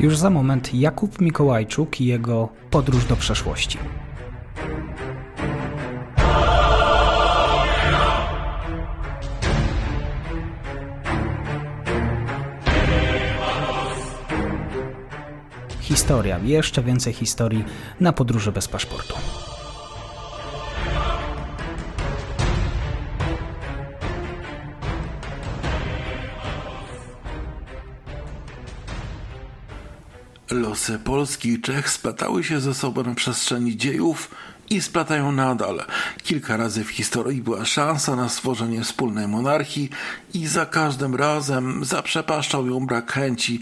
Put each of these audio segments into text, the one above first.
Już za moment Jakub Mikołajczuk i jego podróż do przeszłości. Historia, jeszcze więcej historii na podróży bez paszportu. Losy Polski i Czech splatały się ze sobą na przestrzeni dziejów i splatają nadal. Kilka razy w historii była szansa na stworzenie wspólnej monarchii i za każdym razem zaprzepaszczał ją brak chęci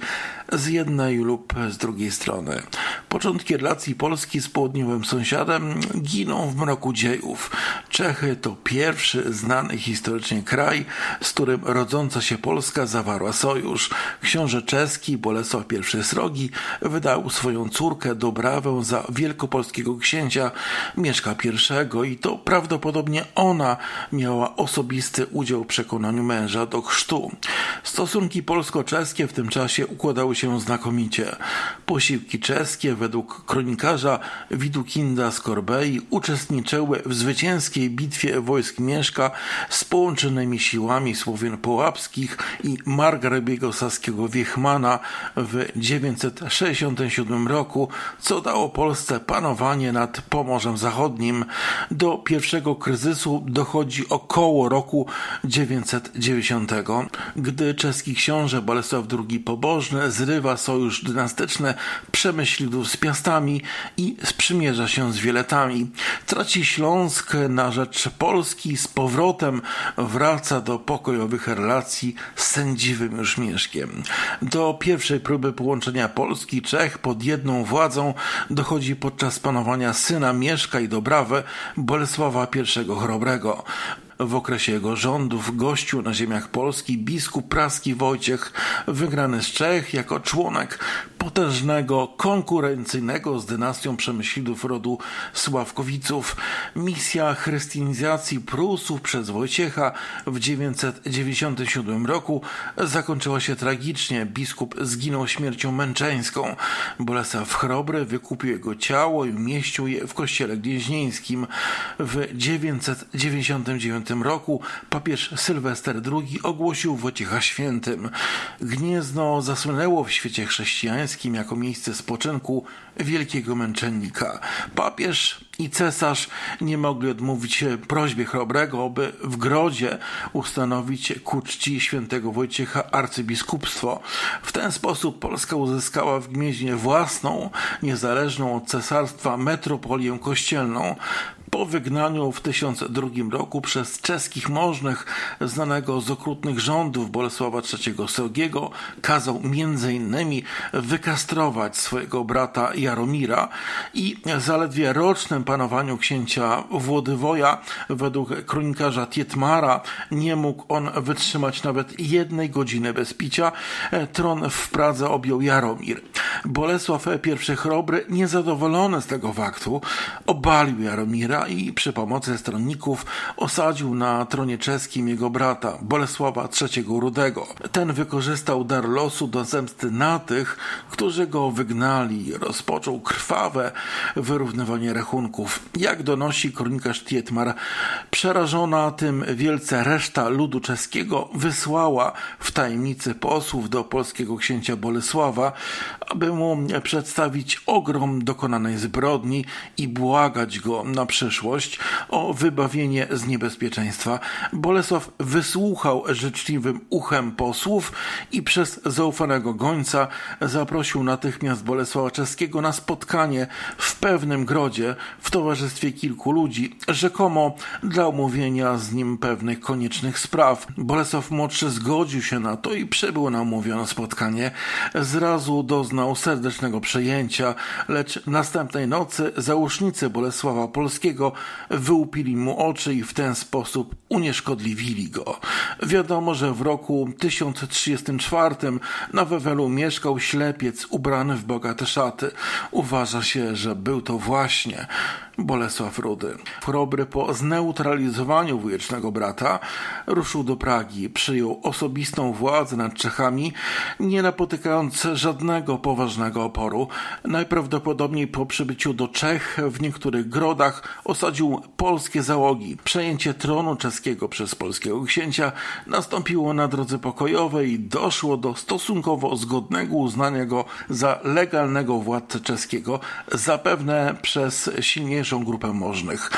z jednej lub z drugiej strony. Początki relacji Polski z południowym sąsiadem giną w mroku dziejów. Czechy to pierwszy znany historycznie kraj, z którym rodząca się Polska zawarła sojusz. Książę czeski Bolesław I Srogi wydał swoją córkę Dobrawę za wielkopolskiego księcia Mieszka I i to prawdopodobnie ona miała osobisty udział w przekonaniu męża do chrztu. Stosunki polsko-czeskie w tym czasie układały się znakomicie. Posiłki czeskie według kronikarza Widukinda z Korbei uczestniczyły w zwycięskiej bitwie wojsk Mieszka z połączonymi siłami Słowian Połapskich i margrabiego saskiego Wiechmana w 967 roku, co dało Polsce panowanie nad Pomorzem Zachodnim. Do pierwszego kryzysu dochodzi około roku 990, gdy czeski książę Bolesław II Pobożny zrywa sojusz dynastyczny Przemyślidów z Piastami i sprzymierza się z Wieletami. Traci Śląsk na rzecz Polski, z powrotem wraca do pokojowych relacji z sędziwym już Mieszkiem. Do pierwszej próby połączenia Polski Czech pod jedną władzą dochodzi podczas panowania syna Mieszka i Dobrawy Bolesława I Chrobrego. W okresie jego rządów gościł na ziemiach Polski biskup praski Wojciech, wygrany z Czech jako członek potężnego, konkurencyjnego z dynastią Przemyślidów rodu Sławkowiców. Misja chrystianizacji Prusów przez Wojciecha w 997 roku zakończyła się tragicznie. Biskup zginął śmiercią męczeńską. Bolesław Chrobry wykupił jego ciało i umieścił je w kościele gnieźnieńskim. W 999 roku papież Sylwester II ogłosił Wojciecha świętym. Gniezno zasłynęło w świecie chrześcijańskim jako miejsce spoczynku wielkiego męczennika. Papież i cesarz nie mogli odmówić prośbie Chrobrego, by w Grodzie ustanowić ku czci świętego Wojciecha arcybiskupstwo. W ten sposób Polska uzyskała w Gnieźnie własną, niezależną od cesarstwa metropolię kościelną. Po wygnaniu w 1002 roku przez czeskich możnych, znanego z okrutnych rządów Bolesława III Srogiego, kazał innymi wykastrować swojego brata Jaromira i zaledwie rocznym panowaniu księcia Włodywoja według kronikarza Tietmara nie mógł on wytrzymać nawet jednej godziny bez picia. Tron w Pradze objął Jaromir. Bolesław I Chrobry, niezadowolony z tego faktu, obalił Jaromira i przy pomocy stronników osadził na tronie czeskim jego brata, Bolesława III Rudego. Ten wykorzystał dar losu do zemsty na tych, którzy go wygnali. Rozpoczął krwawe wyrównywanie rachunków. Jak donosi kronikarz Tietmar, przerażona tym wielce reszta ludu czeskiego wysłała w tajemnicy posłów do polskiego księcia Bolesława, aby mu przedstawić ogrom dokonanej zbrodni i błagać go na o wybawienie z niebezpieczeństwa. Bolesław wysłuchał życzliwym uchem posłów i przez zaufanego gońca zaprosił natychmiast Bolesława Czeskiego na spotkanie w pewnym grodzie w towarzystwie kilku ludzi, rzekomo dla omówienia z nim pewnych koniecznych spraw. Bolesław Młodszy zgodził się na to i przybył na omówione spotkanie. Zrazu doznał serdecznego przejęcia, lecz następnej nocy załóżnicy Bolesława Polskiego wyłupili mu oczy i w ten sposób unieszkodliwili go. Wiadomo, że w roku 1034 na Wewelu mieszkał ślepiec ubrany w bogate szaty. Uważa się, że był to właśnie Bolesław Rudy. Chrobry po zneutralizowaniu wujecznego brata ruszył do Pragi, przyjął osobistą władzę nad Czechami, nie napotykając żadnego poważnego oporu. Najprawdopodobniej po przybyciu do Czech w niektórych grodach osadził polskie załogi. Przejęcie tronu czeskiego przez polskiego księcia nastąpiło na drodze pokojowej i doszło do stosunkowo zgodnego uznania go za legalnego władcę czeskiego, zapewne przez silniejszą grupę możnych.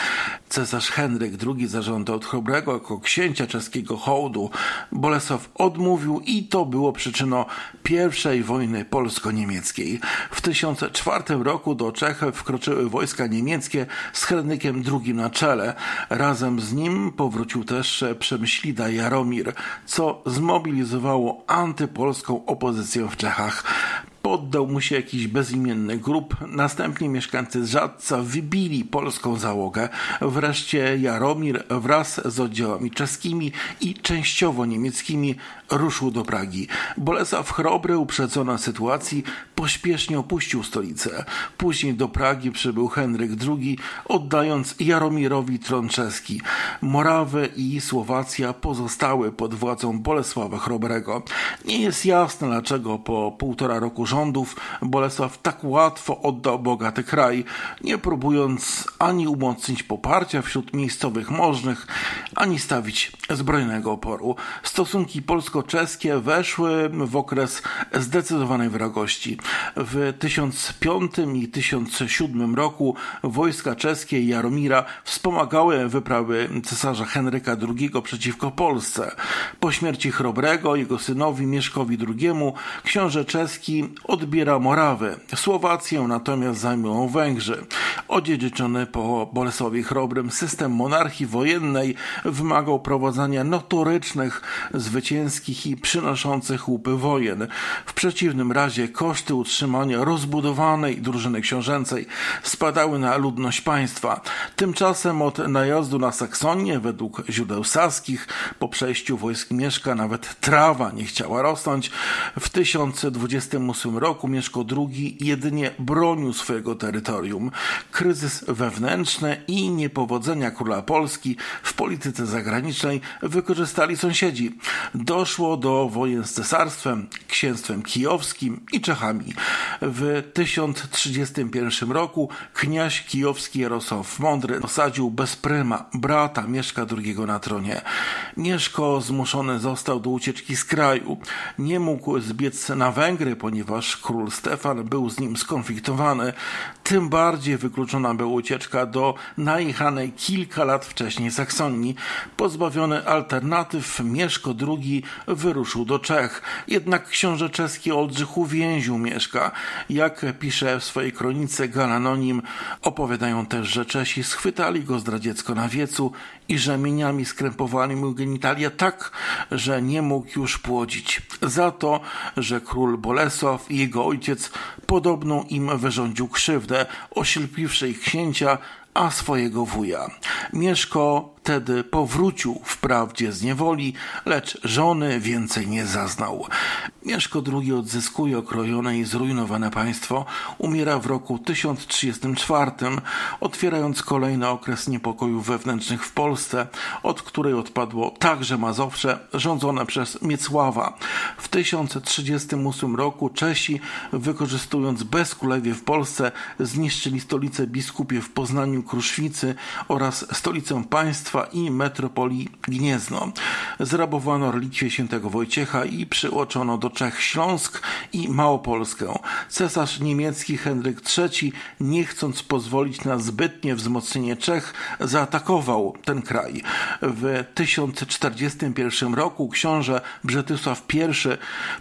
Cesarz Henryk II zażądał od Chrobrego jako księcia czeskiego hołdu. Bolesław odmówił i to było przyczyną pierwszej wojny polsko-niemieckiej. W 1004 roku do Czech wkroczyły wojska niemieckie z Henrykiem II na czele. Razem z nim powrócił też Przemyślida Jaromir, co zmobilizowało antypolską opozycję w Czechach poddał mu się jakiś bezimienny grup. Następnie mieszkańcy Rzadca wybili polską załogę. Wreszcie Jaromir wraz z oddziałami czeskimi i częściowo niemieckimi ruszył do Pragi. Bolesław Chrobry, uprzedzony sytuacji, pośpiesznie opuścił stolicę. Później do Pragi przybył Henryk II, oddając Jaromirowi tron czeski. Morawy i Słowacja pozostały pod władzą Bolesława Chrobrego. Nie jest jasne, dlaczego po półtora roku rządów Bolesław tak łatwo oddał bogaty kraj, nie próbując ani umocnić poparcia wśród miejscowych możnych, ani stawić zbrojnego oporu. Stosunki polsko-czeskie weszły w okres zdecydowanej wrogości. W 1005 i 1007 roku wojska czeskie Jaromira wspomagały wyprawy cesarza Henryka II przeciwko Polsce. Po śmierci Chrobrego, jego synowi Mieszkowi II, książę czeski odbiera Morawę. Słowację natomiast zajmują Węgrzy. Odziedziczony po Bolesławie Chrobrym system monarchii wojennej wymagał prowadzenia notorycznych, zwycięskich i przynoszących łupy wojen. W przeciwnym razie koszty utrzymania rozbudowanej drużyny książęcej spadały na ludność państwa. Tymczasem od najazdu na Saksonię, według źródeł saskich, po przejściu wojsk Mieszka nawet trawa nie chciała rosnąć. W 1028 roku Mieszko II jedynie bronił swojego terytorium. Kryzys wewnętrzny i niepowodzenia króla Polski w polityce zagranicznej wykorzystali sąsiedzi. Doszło do wojen z cesarstwem, księstwem kijowskim i Czechami. W 1031 roku kniaź kijowski Jarosław Mądry osadził bezpryma, brata Mieszka II na tronie. Mieszko zmuszony został do ucieczki z kraju. Nie mógł zbiec na Węgry, ponieważ król Stefan był z nim skonfliktowany. Tym bardziej wykluczona była ucieczka do najechanej kilka lat wcześniej Saksonii. Pozbawiony alternatyw, Mieszko II wyruszył do Czech. Jednak książę czeski Oldrzych uwięził Mieszka. Jak pisze w swojej kronice Galanonim, opowiadają też, że Czesi schwytali go zdradziecko na wiecu i rzemieniami skrępowali mu genitalia tak, że nie mógł już płodzić. Za to, że król Bolesław i jego ojciec podobną im wyrządził krzywdę, oślepiwszy ich księcia, a swojego wuja. Mieszko wtedy powrócił wprawdzie z niewoli, lecz żony więcej nie zaznał. Mieszko II odzyskuje okrojone i zrujnowane państwo, umiera w roku 1034, otwierając kolejny okres niepokojów wewnętrznych w Polsce, od której odpadło także Mazowsze, rządzone przez Miecława. W 1038 roku Czesi, wykorzystując bezkulewie w Polsce, zniszczyli stolicę biskupie w Poznaniu Kruszwicy oraz stolicę państwa i metropolii Gniezno. Zrabowano relikwie świętego Wojciecha i przyłączono do Czech Śląsk i Małopolskę. Cesarz niemiecki Henryk III, nie chcąc pozwolić na zbytnie wzmocnienie Czech, zaatakował ten kraj. W 1041 roku książę Brzetysław I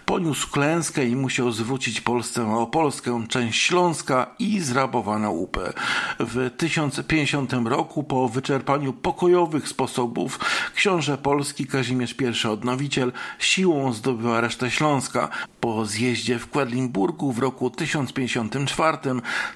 poniósł klęskę i musiał zwrócić Polsce Małopolskę, część Śląska i zrabowano łupę. W 1050 roku po wyczerpaniu pokojowych sposobów książę polski Kazimierz I Odnowiciel siłą zdobywa resztę Śląska. Po zjeździe w Quedlinburgu w roku 1054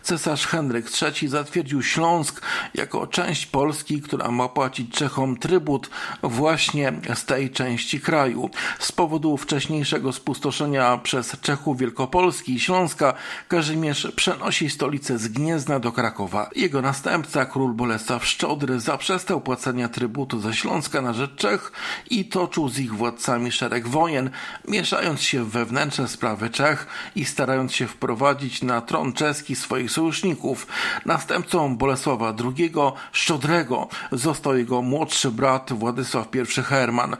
cesarz Henryk III zatwierdził Śląsk jako część Polski, która ma płacić Czechom trybut właśnie z tej części kraju. Z powodu wcześniejszego spustoszenia przez Czechów Wielkopolski i Śląska Kazimierz przenosi stolicę z Gniezna do Krakowa. Jego następca, król Bolesław Szczodry, zaprzestał płacenia trybutu ze Śląska na rzecz Czech i toczył z ich władcami szereg wojen, mieszając się w wewnętrzne sprawy Czech i starając się wprowadzić na tron czeski swoich sojuszników. Następcą Bolesława II Szczodrego został jego młodszy brat Władysław I Herman.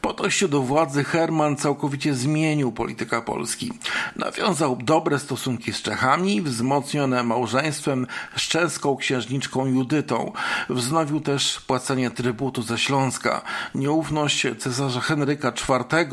Po dojściu do władzy Herman całkowicie zmienił politykę Polski. Nawiązał dobre stosunki z Czechami, wzmocnione małżeństwem z czeską księżniczką Judytą. Wznowił też płacenie trybutu ze Śląska. Nieufność cesarza Henryka IV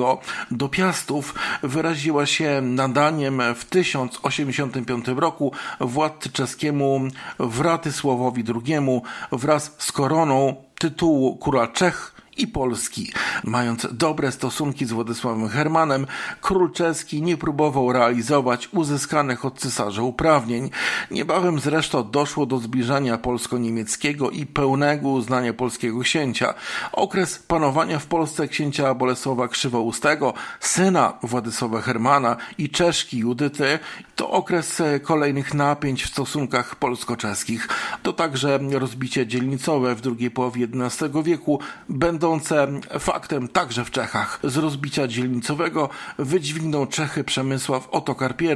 do Piastów wyraziła się nadaniem w 1085 roku władcy czeskiemu Wratysławowi II wraz z koroną tytułu króla Czech i Polski. Mając dobre stosunki z Władysławem Hermanem, król czeski nie próbował realizować uzyskanych od cesarza uprawnień. Niebawem zresztą doszło do zbliżania polsko-niemieckiego i pełnego uznania polskiego księcia. Okres panowania w Polsce księcia Bolesława Krzywoustego, syna Władysława Hermana i Czeszki Judyty, to okres kolejnych napięć w stosunkach polsko-czeskich. To także rozbicie dzielnicowe w drugiej połowie XI wieku będą będące faktem także w Czechach. Z rozbicia dzielnicowego wydźwignął Czechy Przemysław Otokar I.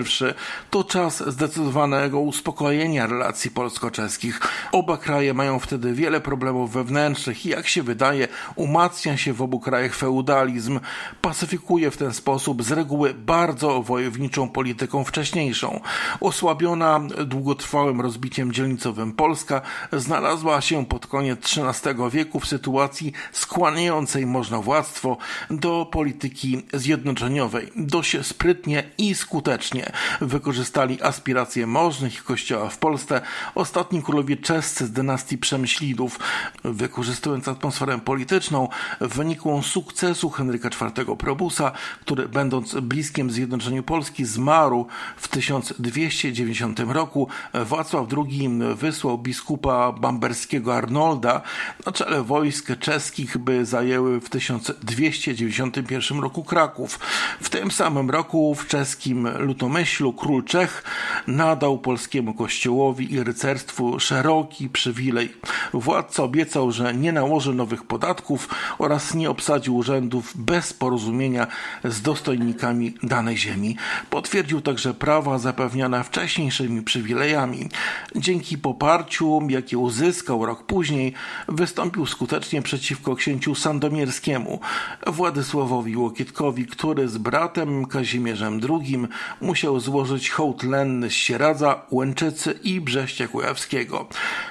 To czas zdecydowanego uspokojenia relacji polsko-czeskich. Oba kraje mają wtedy wiele problemów wewnętrznych i jak się wydaje umacnia się w obu krajach feudalizm. Pacyfikuje w ten sposób z reguły bardzo wojowniczą polityką wcześniejszą. Osłabiona długotrwałym rozbiciem dzielnicowym Polska znalazła się pod koniec XIII wieku w sytuacji skutecznej skłaniającej możnowładztwo do polityki zjednoczeniowej. Dość sprytnie i skutecznie wykorzystali aspiracje możnych i kościoła w Polsce ostatni królowie czescy z dynastii Przemyślidów, wykorzystując atmosferę polityczną wynikłą sukcesu Henryka IV Probusa, który będąc bliskim zjednoczeniu Polski zmarł w 1290 roku. Wacław II wysłał biskupa bamberskiego Arnolda na czele wojsk czeskich by zajęły w 1291 roku Kraków. W tym samym roku w czeskim Lutomyślu król Czech nadał polskiemu kościołowi i rycerstwu szeroki przywilej. Władca obiecał, że nie nałoży nowych podatków oraz nie obsadzi urzędów bez porozumienia z dostojnikami danej ziemi. Potwierdził także prawa zapewniane wcześniejszymi przywilejami. Dzięki poparciu, jakie uzyskał rok później, wystąpił skutecznie przeciwko księciu księciu sandomierskiemu, Władysławowi Łokietkowi, który z bratem Kazimierzem II musiał złożyć hołd lenny z Sieradza, Łęczycy i Brześcia Kujawskiego.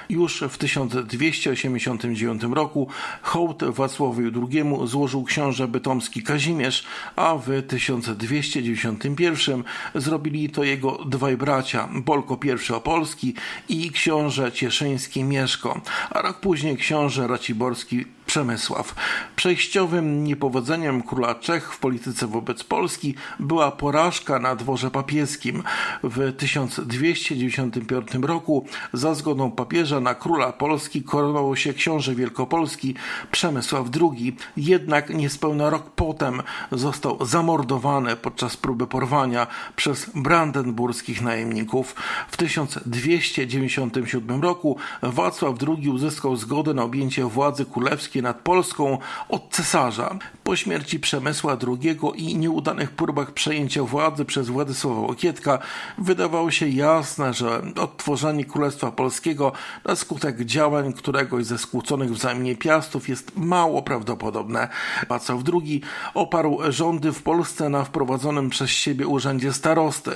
Już w 1289 roku hołd Wacławowi II złożył książę bytomski Kazimierz, a w 1291 zrobili to jego dwaj bracia, Bolko I Opolski i książę cieszyński Mieszko, a rok później książę Raciborski Przemysław. Przejściowym niepowodzeniem króla Czech w polityce wobec Polski była porażka na dworze papieskim. W 1295 roku za zgodą papieża na króla Polski koronował się książę wielkopolski Przemysław II. Jednak niespełna rok potem został zamordowany podczas próby porwania przez brandenburskich najemników. W 1297 roku Wacław II uzyskał zgodę na objęcie władzy królewskiej nad Polską od cesarza. Po śmierci Przemysła II i nieudanych próbach przejęcia władzy przez Władysława Łokietka wydawało się jasne, że odtworzenie Królestwa Polskiego na skutek działań któregoś ze skłóconych wzajemnie piastów jest mało prawdopodobne. Wacław II oparł rządy w Polsce na wprowadzonym przez siebie urzędzie starosty.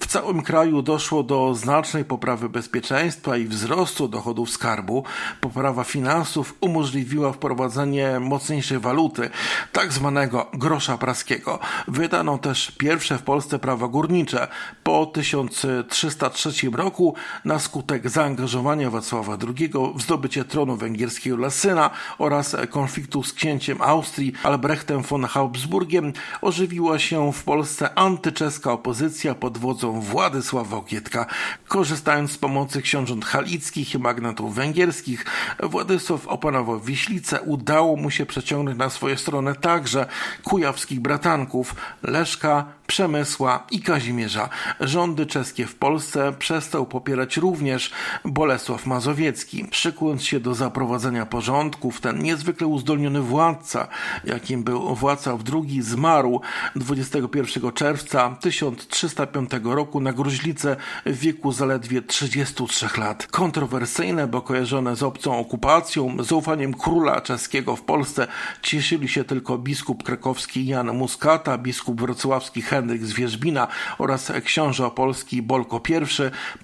W całym kraju doszło do znacznej poprawy bezpieczeństwa i wzrostu dochodów skarbu. Poprawa finansów umożliwiła wprowadzenie mocniejszej waluty. Tak zwanego grosza praskiego. Wydano też pierwsze w Polsce prawa górnicze. Po 1303 roku na skutek zaangażowania Wacława II w zdobycie tronu węgierskiego dla syna oraz konfliktu z księciem Austrii Albrechtem von Habsburgiem ożywiła się w Polsce antyczeska opozycja pod wodzą Władysława Okietka. Korzystając z pomocy książąt halickich i magnatów węgierskich, Władysław opanował Wiślicę. Udało mu się przeciągnąć na swoją stronę także kujawskich bratanków Leszka, Przemysła i Kazimierza. Rządy czeskie w Polsce przestał popierać również Bolesław Mazowiecki. Szykując się do zaprowadzenia porządków, ten niezwykle uzdolniony władca, jakim był Władysław II, zmarł 21 czerwca 1305 roku na gruźlicę w wieku zaledwie 33 lat. Kontrowersyjne, bo kojarzone z obcą okupacją, zaufaniem króla czeskiego w Polsce cieszyli się tylko biskup krakowski Jan Muskata, biskup wrocławski Henryk z Wierzbina oraz książę opolski Bolko I.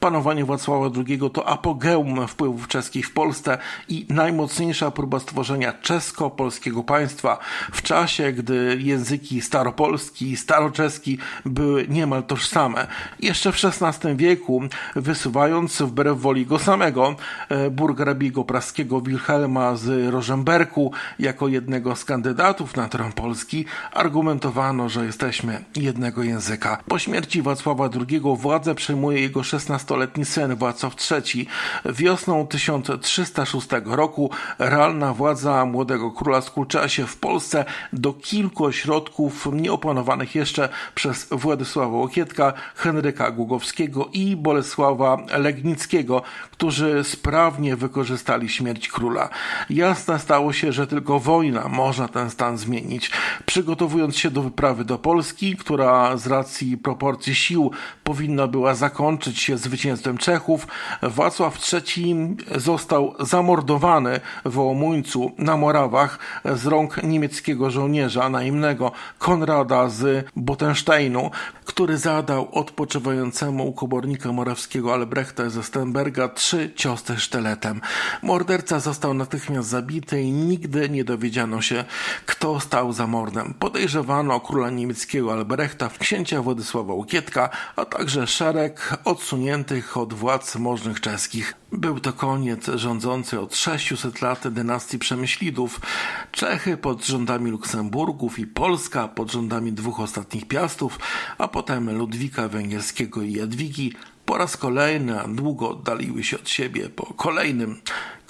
Panowanie Wacława II to apogeum wpływów czeskich w Polsce i najmocniejsza próba stworzenia czesko-polskiego państwa w czasie, gdy języki staropolski i staroczeski były niemal tożsame. Jeszcze w XVI wieku, wysuwając wbrew woli go samego, e, burgrabiego praskiego Wilhelma z Rożemberku jako jednego z kandydatów na tron Polski, argumentowano, że jesteśmy języka. Po śmierci Wacława II władzę przejmuje jego 16-letni syn Wacław III. Wiosną 1306 roku realna władza młodego króla skurczyła się w Polsce do kilku ośrodków nieopanowanych jeszcze przez Władysława Łokietka, Henryka Głogowskiego i Bolesława Legnickiego, którzy sprawnie wykorzystali śmierć króla. Jasne stało się, że tylko wojna można ten stan zmienić. Przygotowując się do wyprawy do Polski, która z racji proporcji sił powinna była zakończyć się zwycięstwem Czechów, Wacław III został zamordowany w Omuńcu na Morawach z rąk niemieckiego żołnierza najemnego Konrada z Botensteinu, który zadał odpoczywającemu komornika morawskiego Albrechta ze Stenberga trzy ciosy sztyletem. Morderca został natychmiast zabity i nigdy nie dowiedziano się, kto stał za mordem. Podejrzewano króla niemieckiego Albrechta, księcia Władysława Łukietka, a także szereg odsuniętych od władz możnych czeskich. Był to koniec rządzącej od 600 lat dynastii Przemyślidów. Czechy pod rządami Luksemburgów i Polska pod rządami dwóch ostatnich piastów, a potem Ludwika Węgierskiego i Jadwigi po raz kolejny długo oddaliły się od siebie po kolejnym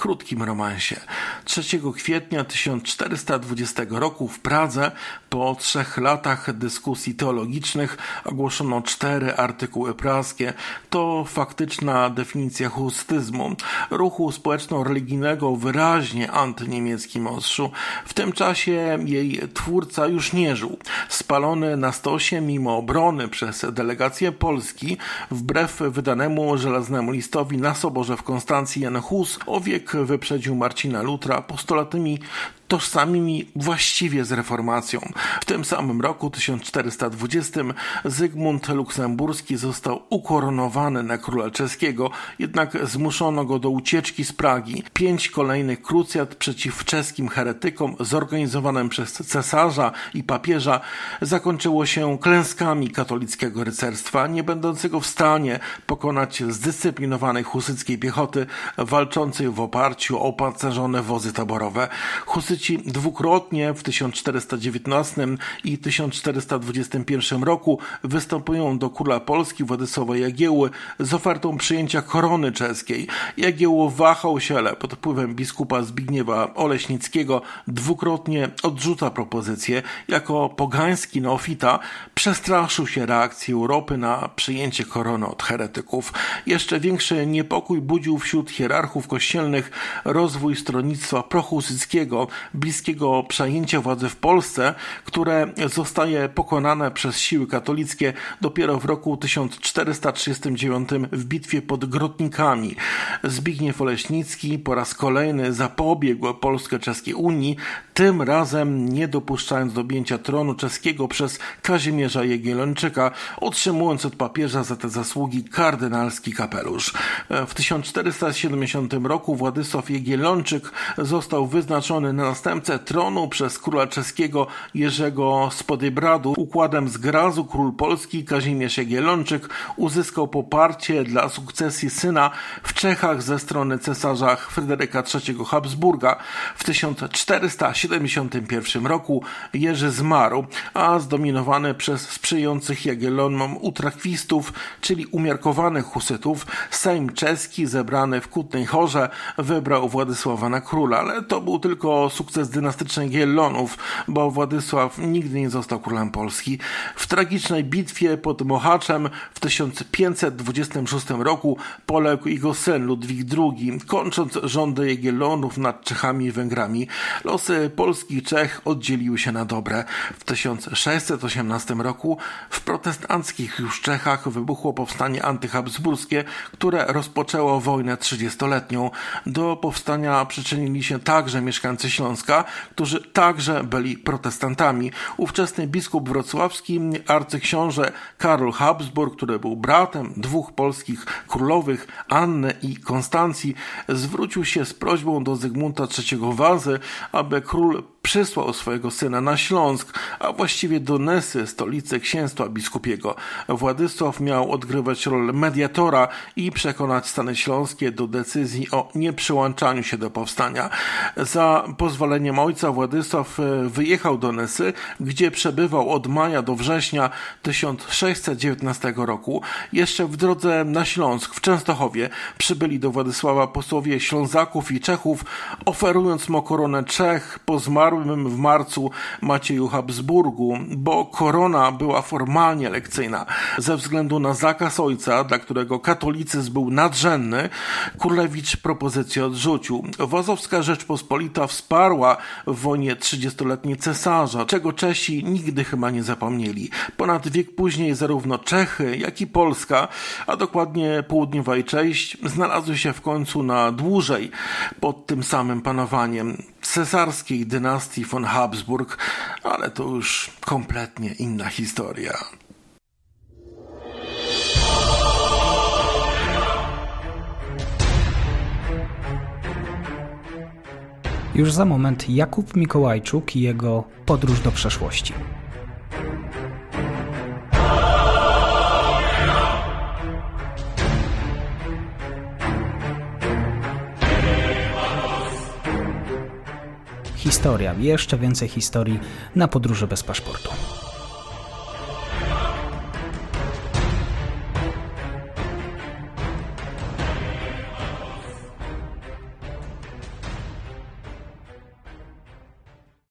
krótkim romansie. 3 kwietnia 1420 roku w Pradze po trzech latach dyskusji teologicznych ogłoszono cztery artykuły praskie. To faktyczna definicja hustyzmu, ruchu społeczno-religijnego wyraźnie antyniemieckim ostrzu. W tym czasie jej twórca już nie żył. Spalony na stosie mimo obrony przez delegację Polski, wbrew wydanemu żelaznemu listowi na soborze w Konstancji Jan Hus o wiek wyprzedził Marcina Lutra postulatami tożsamymi właściwie z reformacją. W tym samym roku 1420 Zygmunt Luksemburski został ukoronowany na króla czeskiego, jednak zmuszono go do ucieczki z Pragi. Pięć kolejnych krucjat przeciw czeskim heretykom zorganizowanym przez cesarza i papieża zakończyło się klęskami katolickiego rycerstwa, nie będącego w stanie pokonać zdyscyplinowanej husyckiej piechoty walczącej w oparciu o opancerzone wozy taborowe. Husyci dwukrotnie w 1419 i 1421 roku występują do króla Polski Władysława Jagieły z ofertą przyjęcia korony czeskiej. Jagiełło wahał się, ale pod wpływem biskupa Zbigniewa Oleśnickiego dwukrotnie odrzuca propozycję. Jako pogański neofita przestraszył się reakcji Europy na przyjęcie korony od heretyków. Jeszcze większy niepokój budził wśród hierarchów kościelnych rozwój stronnictwa prohusyckiego, bliskiego przejęcia władzy w Polsce, które zostaje pokonane przez siły katolickie dopiero w roku 1439 w bitwie pod Grotnikami. Zbigniew Oleśnicki po raz kolejny zapobiegł polsko-czeskiej Unii, tym razem nie dopuszczając do objęcia tronu czeskiego przez Kazimierza Jagiellończyka, otrzymując od papieża za te zasługi kardynalski kapelusz. W 1470 roku Władysław Jagiellończyk został wyznaczony na następcę tronu przez króla czeskiego Jerzego Spodybradu. Układem zgrazu król polski Kazimierz Jagiellończyk uzyskał poparcie dla sukcesji syna w Czechach ze strony cesarza Fryderyka III Habsburga. W 1471 roku Jerzy zmarł, a zdominowany przez sprzyjających Jagiellonom utrakwistów, czyli umiarkowanych husytów, Sejm czeski zebrany w Kutnej Chorze wybrał Władysława na króla, ale to był tylko sukces dynastycznych Jagiellonów, bo Władysław nigdy nie został królem Polski. W tragicznej bitwie pod Mohaczem w 1526 roku poległ jego syn Ludwik II, kończąc rządy Jagiellonów nad Czechami i Węgrami. Losy polskich Czech oddzieliły się na dobre. W 1618 roku w protestanckich już Czechach wybuchło powstanie antyhabsburskie, które rozpoczęło wojnę trzydziestoletnią. Do powstania przyczynili się także mieszkańcy Śląska, którzy także byli protestantami. Ówczesny biskup wrocławski, arcyksiąże Karol Habsburg, który był bratem dwóch polskich królowych, Anny i Konstancji, zwrócił się z prośbą do Zygmunta III Wazy, aby król rule przysłał swojego syna na Śląsk, a właściwie do Nesy, stolicy księstwa biskupiego. Władysław miał odgrywać rolę mediatora i przekonać Stany Śląskie do decyzji o nieprzyłączaniu się do powstania. Za pozwoleniem ojca Władysław e, wyjechał do Nesy, gdzie przebywał od maja do września 1619 roku. Jeszcze w drodze na Śląsk w Częstochowie przybyli do Władysława posłowie Ślązaków i Czechów, oferując mu koronę Czech po zmarłym w marcu Macieju Habsburgu, bo korona była formalnie lekcyjna. Ze względu na zakaz ojca, dla którego katolicyzm był nadrzędny, Królewicz propozycję odrzucił. Wazowska Rzeczpospolita wsparła w wojnie 30-letniej cesarza, czego Czesi nigdy chyba nie zapomnieli. Ponad wiek później zarówno Czechy, jak i Polska, a dokładnie południowa i część, znalazły się w końcu na dłużej pod tym samym panowaniem cesarskiej dynastii von Habsburg, ale to już kompletnie inna historia. Już za moment Jakub Mikołajczuk i jego podróż do przeszłości. Historia, jeszcze więcej historii na podróży bez paszportu.